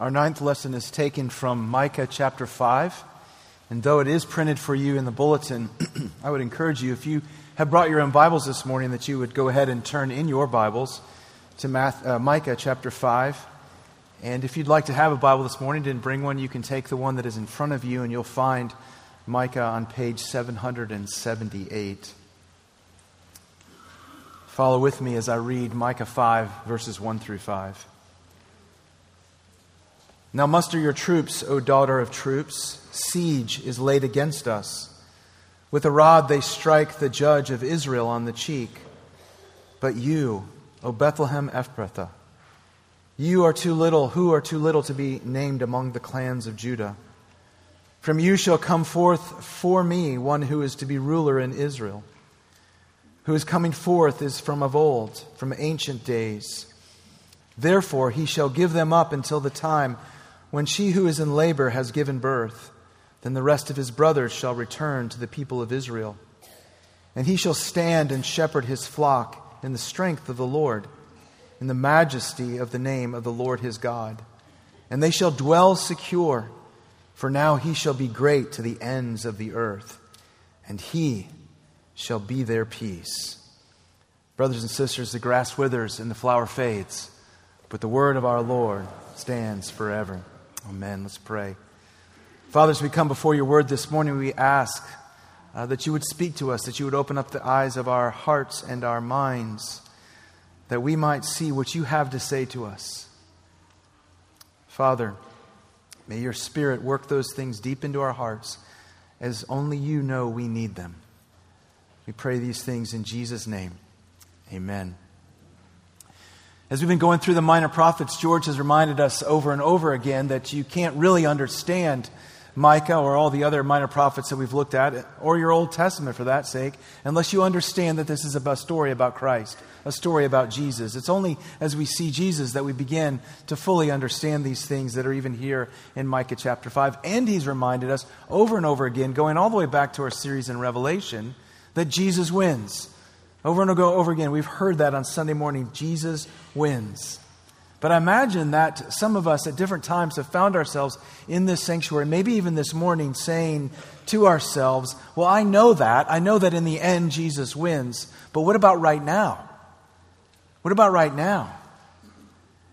Our ninth lesson is taken from Micah chapter 5. And though it is printed for you in the bulletin, I would encourage you, if you have brought your own Bibles this morning, that you would go ahead and turn in your Bibles to Math, uh, Micah chapter 5. And if you'd like to have a Bible this morning, didn't bring one, you can take the one that is in front of you, and you'll find Micah on page 778. Follow with me as I read Micah 5, verses 1 through 5. Now muster your troops, O daughter of troops. Siege is laid against us. With a rod they strike the judge of Israel on the cheek. But you, O Bethlehem Ephrathah, you are too little, who are too little to be named among the clans of Judah. From you shall come forth for me one who is to be ruler in Israel. Who is coming forth is from of old, from ancient days. Therefore he shall give them up until the time when she who is in labor has given birth, then the rest of his brothers shall return to the people of Israel. And he shall stand and shepherd his flock in the strength of the Lord, in the majesty of the name of the Lord his God. And they shall dwell secure, for now he shall be great to the ends of the earth, and he shall be their peace. Brothers and sisters, the grass withers and the flower fades, but the word of our Lord stands forever. Amen. Let's pray. Father, as we come before your word this morning, we ask uh, that you would speak to us, that you would open up the eyes of our hearts and our minds, that we might see what you have to say to us. Father, may your spirit work those things deep into our hearts as only you know we need them. We pray these things in Jesus' name. Amen. As we've been going through the minor prophets, George has reminded us over and over again that you can't really understand Micah or all the other minor prophets that we've looked at, or your Old Testament for that sake, unless you understand that this is a story about Christ, a story about Jesus. It's only as we see Jesus that we begin to fully understand these things that are even here in Micah chapter 5. And he's reminded us over and over again, going all the way back to our series in Revelation, that Jesus wins. Over and over again, we've heard that on Sunday morning Jesus wins. But I imagine that some of us at different times have found ourselves in this sanctuary, maybe even this morning, saying to ourselves, Well, I know that. I know that in the end Jesus wins. But what about right now? What about right now?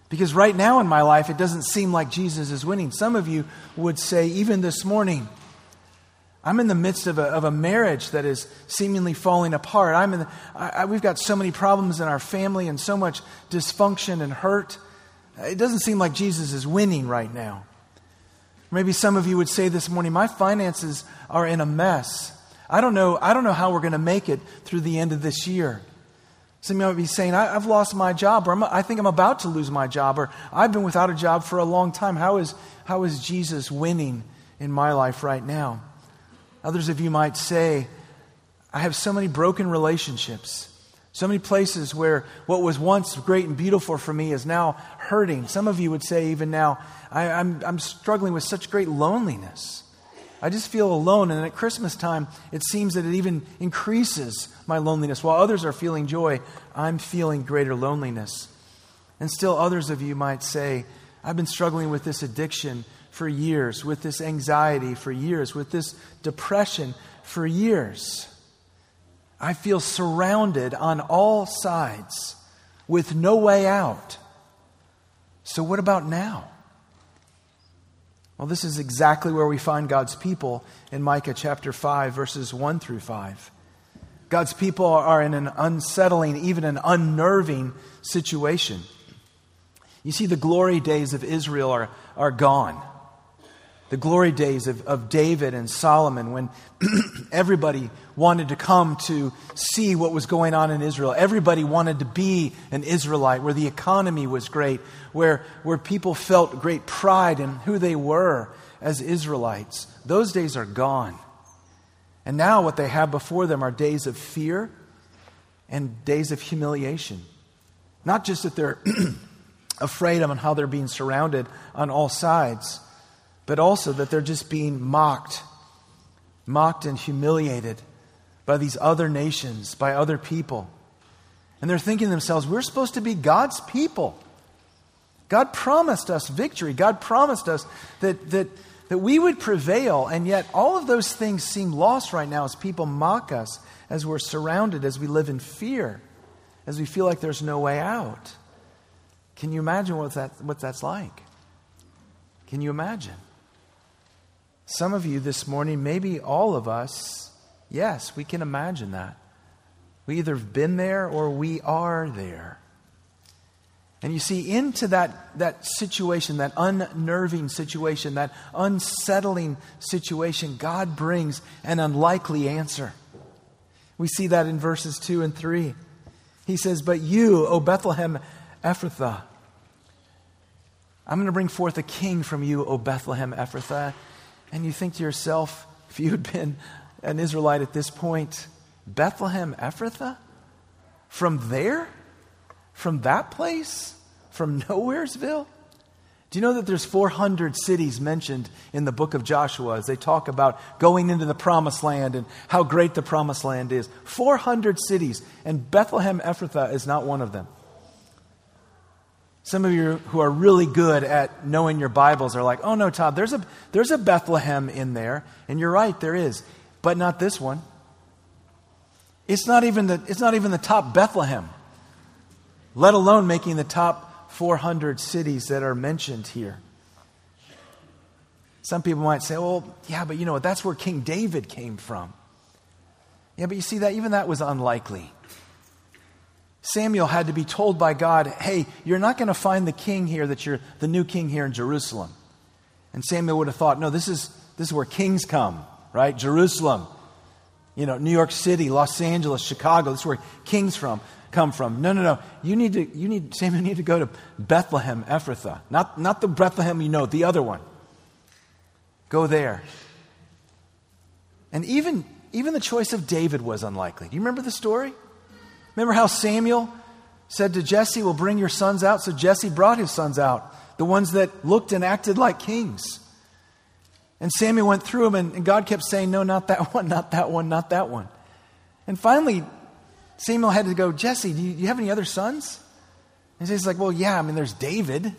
Because right now in my life, it doesn't seem like Jesus is winning. Some of you would say, even this morning, I'm in the midst of a, of a marriage that is seemingly falling apart. I'm in the, I, I, we've got so many problems in our family and so much dysfunction and hurt. It doesn't seem like Jesus is winning right now. Maybe some of you would say this morning, my finances are in a mess. I don't know, I don't know how we're going to make it through the end of this year. Some of you might be saying, I, have lost my job, or i think I'm about to lose my job, or I've been without a job for a long time. How is, how is Jesus winning in my life right now? Others of you might say, I have so many broken relationships, so many places where what was once great and beautiful for me is now hurting. Some of you would say, even now, I, am struggling with such great loneliness. I just feel alone. And at Christmas time, it seems that it even increases my loneliness. While others are feeling joy, I'm feeling greater loneliness. And still, others of you might say, I've been struggling with this addiction for years, with this anxiety for years, with this depression for years. I feel surrounded on all sides with no way out. So, what about now? Well, this is exactly where we find God's people in Micah chapter 5, verses 1 through 5. God's people are in an unsettling, even an unnerving situation. You see, the glory days of Israel are, are gone the glory days of, of David and Solomon when everybody wanted to come to see what was going on in Israel. Everybody wanted to be an Israelite, where the economy was great, where, where people felt great pride in who they were as Israelites. Those days are gone. And now what they have before them are days of fear and days of humiliation. Not just that they're afraid of and how they're being surrounded on all sides but also that they're just being mocked, mocked and humiliated by these other nations, by other people. And they're thinking to themselves, we're supposed to be God's people. God promised us victory. God promised us that, that, that we would prevail, and yet all of those things seem lost right now as people mock us, as we're surrounded, as we live in fear, as we feel like there's no way out. Can you imagine what, that, what that's like? Can you imagine? Some of you this morning, maybe all of us, yes, we can imagine that. We either have been there or we are there. And you see, into that, that situation, that unnerving situation, that unsettling situation, God brings an unlikely answer. We see that in verses 2 and 3. He says, But you, O Bethlehem Ephrathah, I'm going to bring forth a king from you, O Bethlehem Ephrathah. And you think to yourself, if you had been an Israelite at this point, Bethlehem Ephrathah? From there? From that place? From Nowheresville? Do you know that there's 400 cities mentioned in the book of Joshua as they talk about going into the promised land and how great the promised land is? 400 cities, and Bethlehem Ephrathah is not one of them. Some of you who are really good at knowing your Bibles are like, oh no, Todd, there's a, there's a Bethlehem in there. And you're right, there is, but not this one. It's not even the, it's not even the top Bethlehem, let alone making the top 400 cities that are mentioned here. Some people might say, well, yeah, but you know, what? that's where King David came from. Yeah, but you see that even that was unlikely. Samuel had to be told by God, hey, you're not going to find the king here, that you're the new king here in Jerusalem. And Samuel would have thought, no, this is, this is where kings come, right? Jerusalem you know, New York City, Los Angeles, Chicago. This is where kings from come from. No, no, no. You need to, you need, Samuel, need to go to Bethlehem, Ephrathah. Not, not the Bethlehem you know, the other one. Go there. And even, even the choice of David was unlikely. Do you remember the story? Remember how Samuel said to Jesse, Well, bring your sons out? So Jesse brought his sons out, the ones that looked and acted like kings. And Samuel went through them, and, and God kept saying, No, not that one, not that one, not that one. And finally, Samuel had to go, Jesse, do you, do you have any other sons? And he's like, Well, yeah, I mean, there's David.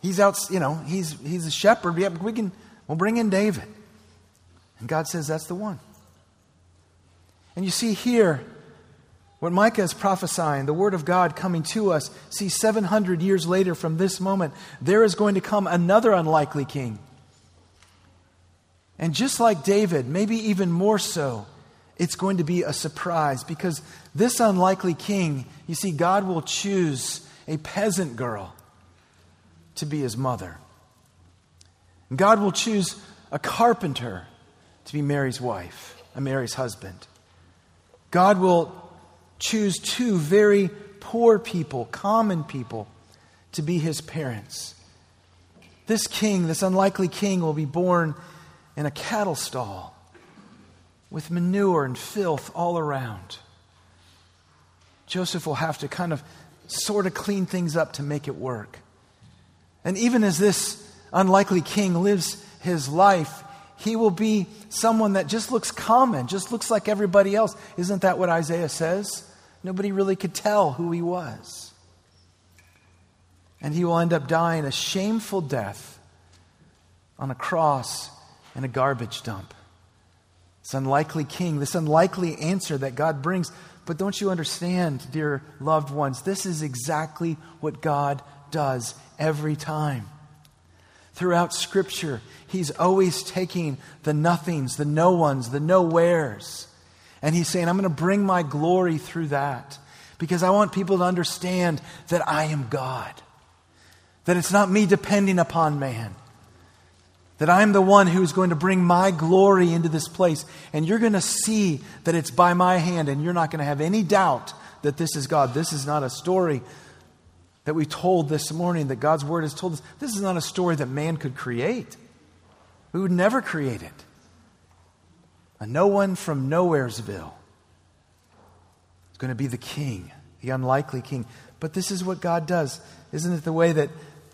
He's out, you know, he's, he's a shepherd. Yeah, we can, we'll bring in David. And God says, That's the one. And you see here, what Micah is prophesying, the word of God coming to us, see, 700 years later from this moment, there is going to come another unlikely king and just like David, maybe even more so, it's going to be a surprise because this unlikely king, you see, God will choose a peasant girl to be his mother. God will choose a carpenter to be Mary's wife, a Mary's husband. God will choose two very poor people, common people, to be his parents. This king, this unlikely king, will be born in a cattle stall with manure and filth all around. Joseph will have to kind of sort of clean things up to make it work. And even as this unlikely king lives his life, he will be someone that just looks common, just looks like everybody else. Isn't that what Isaiah says? Nobody really could tell who he was. And he will end up dying a shameful death on a cross in a garbage dump. This unlikely king, this unlikely answer that God brings. But don't you understand, dear loved ones, this is exactly what God does every time. Throughout Scripture, He's always taking the nothings, the no ones, the nowheres, and He's saying, I'm going to bring my glory through that because I want people to understand that I am God, that it's not me depending upon man that I'm the one who is going to bring my glory into this place. And you're going to see that it's by my hand, and you're not going to have any doubt that this is God. This is not a story that we told this morning, that God's word has told us. This is not a story that man could create. We would never create it. A no one from Nowheresville is going to be the king, the unlikely king. But this is what God does. Isn't it the way that,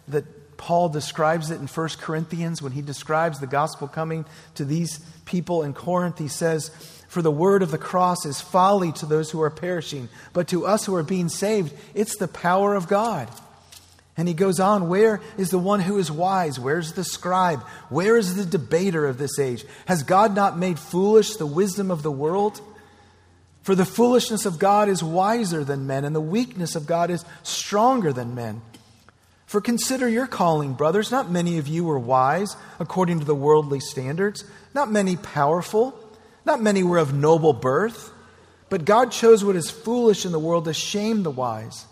that Paul describes it in 1 Corinthians when he describes the gospel coming to these people in Corinth. He says, For the word of the cross is folly to those who are perishing, but to us who are being saved, it's the power of God. And he goes on, Where is the one who is wise? Where's the scribe? Where is the debater of this age? Has God not made foolish the wisdom of the world? For the foolishness of God is wiser than men, and the weakness of God is stronger than men. For consider your calling, brothers. Not many of you were wise according to the worldly standards, not many powerful, not many were of noble birth. But God chose what is foolish in the world to shame the wise.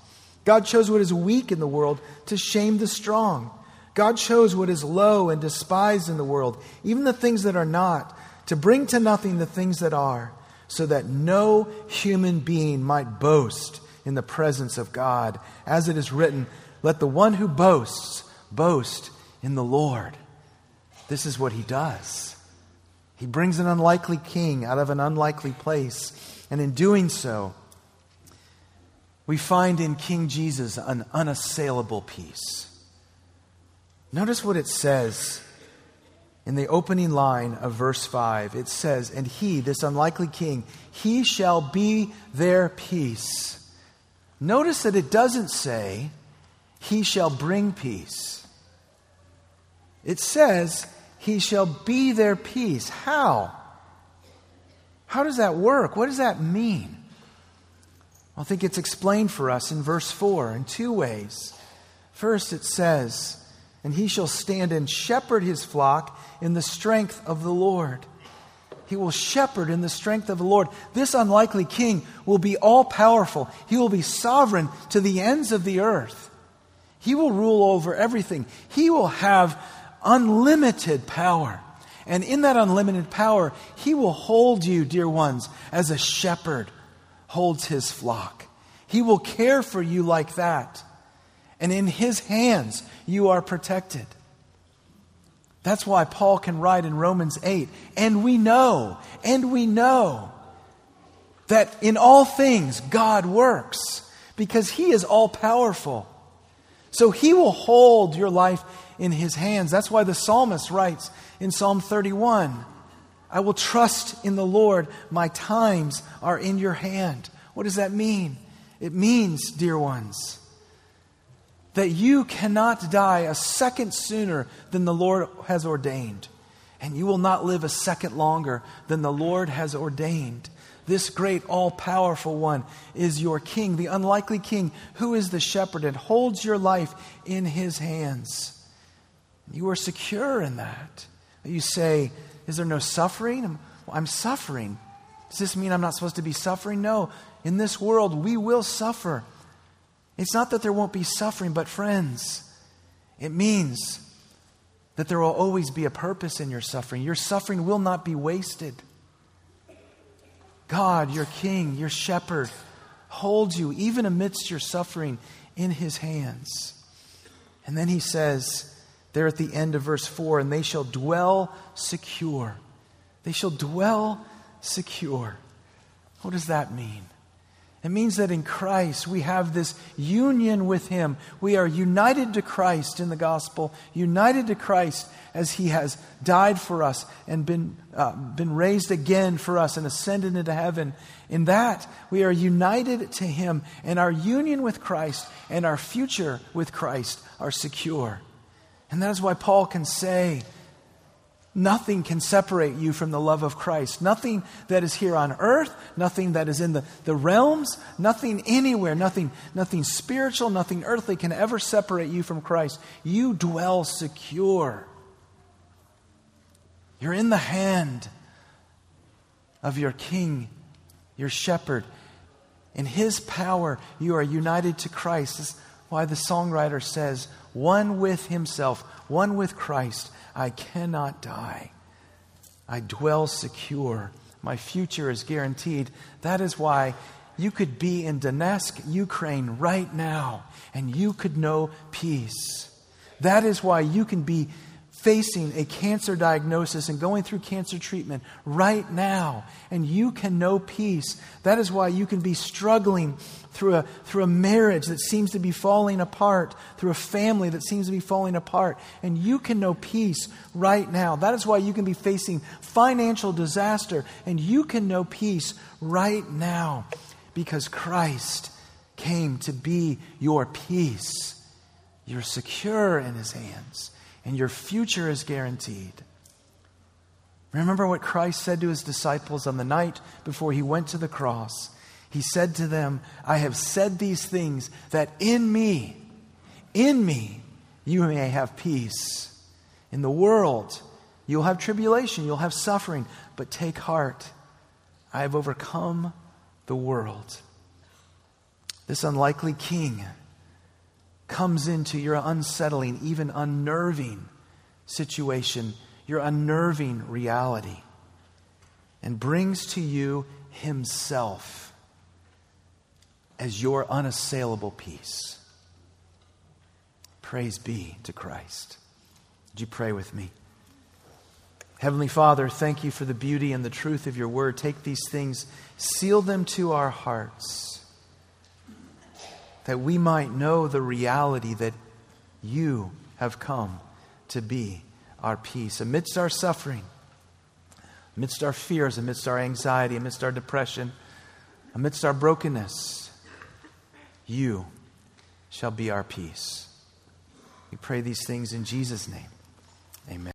God chose what is weak in the world to shame the strong. God chose what is low and despised in the world, even the things that are not, to bring to nothing the things that are, so that no human being might boast in the presence of God. As it is written, let the one who boasts boast in the Lord. This is what he does. He brings an unlikely king out of an unlikely place and in doing so, we find in King Jesus an unassailable peace. Notice what it says in the opening line of verse 5. It says, And he, this unlikely king, he shall be their peace. Notice that it doesn't say, He shall bring peace. It says, He shall be their peace. How? How does that work? What does that mean? I think it's explained for us in verse 4 in two ways. First, it says, And he shall stand and shepherd his flock in the strength of the Lord. He will shepherd in the strength of the Lord. This unlikely king will be all powerful. He will be sovereign to the ends of the earth. He will rule over everything. He will have unlimited power. And in that unlimited power, He will hold you, dear ones, as a shepherd holds his flock. He will care for you like that. And in His hands, you are protected. That's why Paul can write in Romans 8, and we know, and we know that in all things God works because He is all powerful. So He will hold your life in His hands. That's why the psalmist writes in Psalm 31 I will trust in the Lord. My times are in your hand. What does that mean? It means, dear ones, that you cannot die a second sooner than the Lord has ordained. And you will not live a second longer than the Lord has ordained. This great, all powerful one is your king, the unlikely king, who is the shepherd and holds your life in his hands. You are secure in that. You say, Is there no suffering? I'm, suffering. Does this mean I'm not supposed to be suffering? No. In this world, we will suffer. It's not that there won't be suffering, but friends, it means that there will always be a purpose in your suffering. Your suffering will not be wasted. God, your King, your shepherd, holds you even amidst your suffering in his hands. And then he says, there at the end of verse 4 and they shall dwell secure. They shall dwell secure. What does that mean? It means that in Christ we have this union with Him. We are united to Christ in the gospel, united to Christ as He has died for us and been, uh, been raised again for us and ascended into heaven. In that, we are united to Him, and our union with Christ and our future with Christ are secure. And that is why Paul can say, Nothing can separate you from the love of Christ. Nothing that is here on earth, nothing that is in the, the realms, nothing anywhere, nothing, nothing spiritual, nothing earthly can ever separate you from Christ. You dwell secure. You're in the hand of your king, your shepherd. In his power, you are united to Christ. This is why the songwriter says, one with himself, one with Christ. I cannot die. I dwell secure. My future is guaranteed. That is why you could be in Donetsk, Ukraine right now, and you could know peace. That is why you can be facing a cancer diagnosis and going through cancer treatment right now, and you can know peace. That is why you can be struggling through a, through a marriage that seems to be falling apart, through a family that seems to be falling apart, and you can know peace right now. That is why you can be facing financial disaster, and you can know peace right now because Christ came to be your peace. You're secure in His hands, and your future is guaranteed. Remember what Christ said to His disciples on the night before He went to the cross. He said to them, I have said these things that in me, in me, you may have peace. In the world, you'll have tribulation, you'll have suffering, but take heart. I have overcome the world. This unlikely king comes into your unsettling, even unnerving situation, your unnerving reality, and brings to you himself as your unassailable peace. Praise be to Christ. Would you pray with me? Heavenly Father, thank you for the beauty and the truth of your word. Take these things, seal them to our hearts, that we might know the reality that you have come to be our peace amidst our suffering, amidst our fears, amidst our anxiety, amidst our depression, amidst our brokenness. You shall be our peace. We pray these things in Jesus' name. Amen.